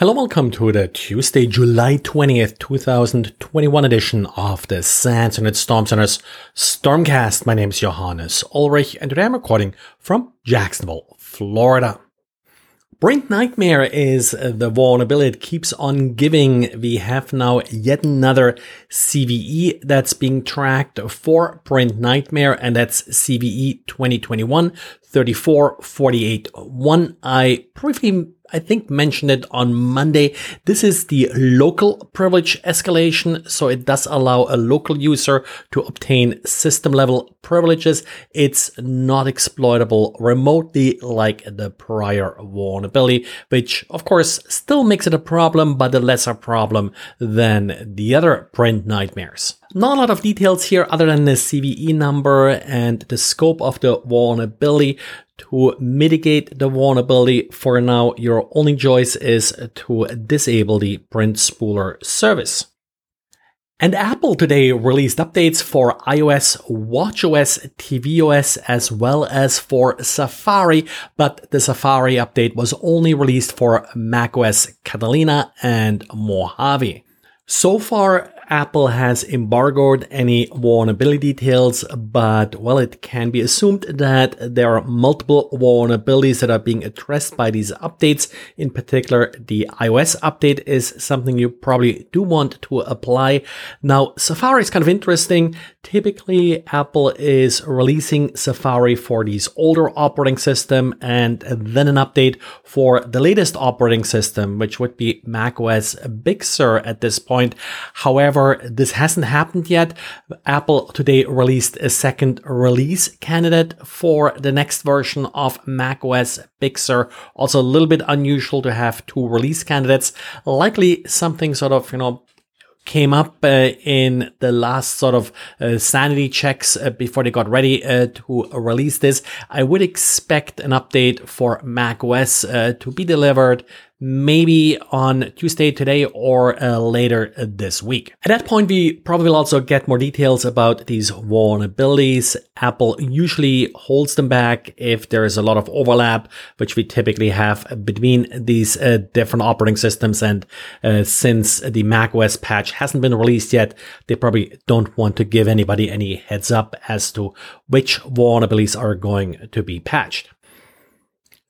Hello, welcome to the Tuesday, July 20th, 2021 edition of the SANS Internet Storm Center's Stormcast. My name is Johannes Ulrich, and today I'm recording from Jacksonville, Florida. Print Nightmare is the vulnerability it keeps on giving. We have now yet another CVE that's being tracked for Print Nightmare, and that's CVE 2021 3448. One I briefly I think mentioned it on Monday. This is the local privilege escalation. So it does allow a local user to obtain system level privileges. It's not exploitable remotely like the prior vulnerability, which of course still makes it a problem, but a lesser problem than the other print nightmares. Not a lot of details here other than the CVE number and the scope of the vulnerability. To mitigate the vulnerability for now, your only choice is to disable the print spooler service. And Apple today released updates for iOS, watchOS, tvOS, as well as for Safari, but the Safari update was only released for macOS Catalina and Mojave. So far, Apple has embargoed any vulnerability details, but well, it can be assumed that there are multiple vulnerabilities that are being addressed by these updates. In particular, the iOS update is something you probably do want to apply. Now, Safari is kind of interesting. Typically, Apple is releasing Safari for these older operating system and then an update for the latest operating system, which would be macOS Big Sur at this point. However, However, this hasn't happened yet. Apple today released a second release candidate for the next version of macOS Big Sur. Also a little bit unusual to have two release candidates. Likely something sort of, you know, came up uh, in the last sort of uh, sanity checks uh, before they got ready uh, to release this. I would expect an update for macOS uh, to be delivered maybe on Tuesday today or uh, later this week. At that point, we probably will also get more details about these vulnerabilities. Apple usually holds them back if there is a lot of overlap, which we typically have between these uh, different operating systems. And uh, since the macOS patch hasn't been released yet, they probably don't want to give anybody any heads up as to which vulnerabilities are going to be patched.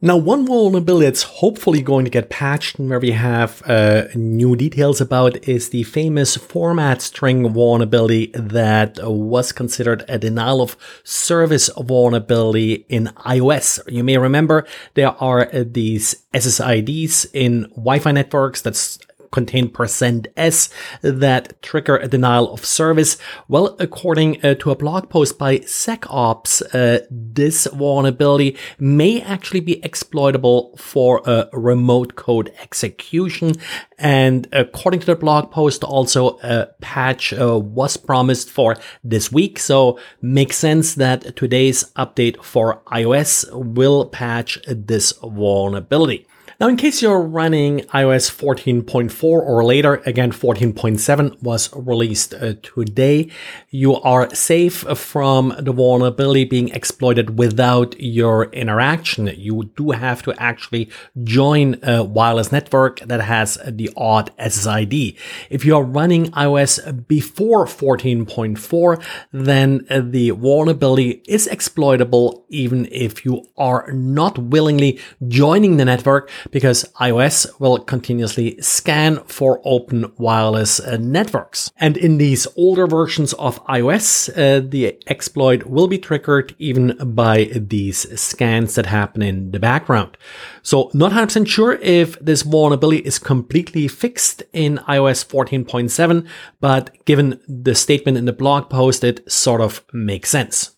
Now, one vulnerability that's hopefully going to get patched and where we have uh, new details about is the famous format string vulnerability that was considered a denial of service vulnerability in iOS. You may remember there are these SSIDs in Wi-Fi networks that's contain percent %s that trigger a denial of service. Well, according uh, to a blog post by ZecOps, uh, this vulnerability may actually be exploitable for a remote code execution. And according to the blog post, also a patch uh, was promised for this week. So makes sense that today's update for iOS will patch this vulnerability. Now, in case you're running iOS 14.4 or later, again, 14.7 was released uh, today, you are safe from the vulnerability being exploited without your interaction. You do have to actually join a wireless network that has the odd SSID. If you are running iOS before 14.4, then the vulnerability is exploitable even if you are not willingly joining the network because iOS will continuously scan for open wireless uh, networks. And in these older versions of iOS, uh, the exploit will be triggered even by these scans that happen in the background. So not 100% sure if this vulnerability is completely fixed in iOS 14.7, but given the statement in the blog post, it sort of makes sense.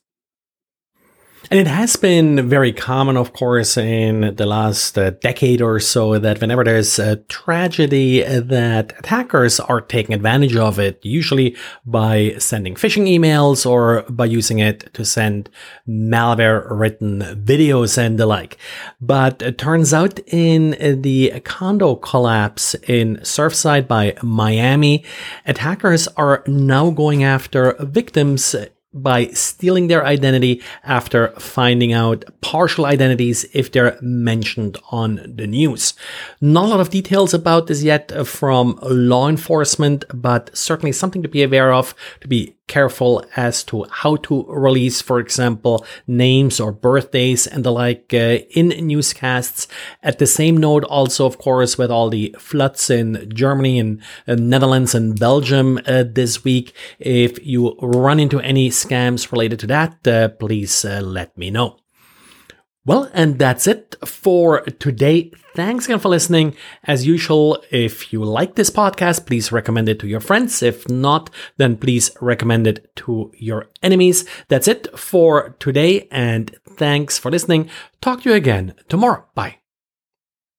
And it has been very common, of course, in the last uh, decade or so that whenever there's a tragedy, uh, that attackers are taking advantage of it, usually by sending phishing emails or by using it to send malware written videos and the like. But it turns out in the condo collapse in Surfside by Miami, attackers are now going after victims by stealing their identity after finding out partial identities if they're mentioned on the news. Not a lot of details about this yet from law enforcement, but certainly something to be aware of, to be careful as to how to release, for example, names or birthdays and the like uh, in newscasts. At the same note, also, of course, with all the floods in Germany and uh, Netherlands and Belgium uh, this week, if you run into any scams related to that, uh, please uh, let me know. Well, and that's it for today. Thanks again for listening. As usual, if you like this podcast, please recommend it to your friends. If not, then please recommend it to your enemies. That's it for today, and thanks for listening. Talk to you again tomorrow. Bye.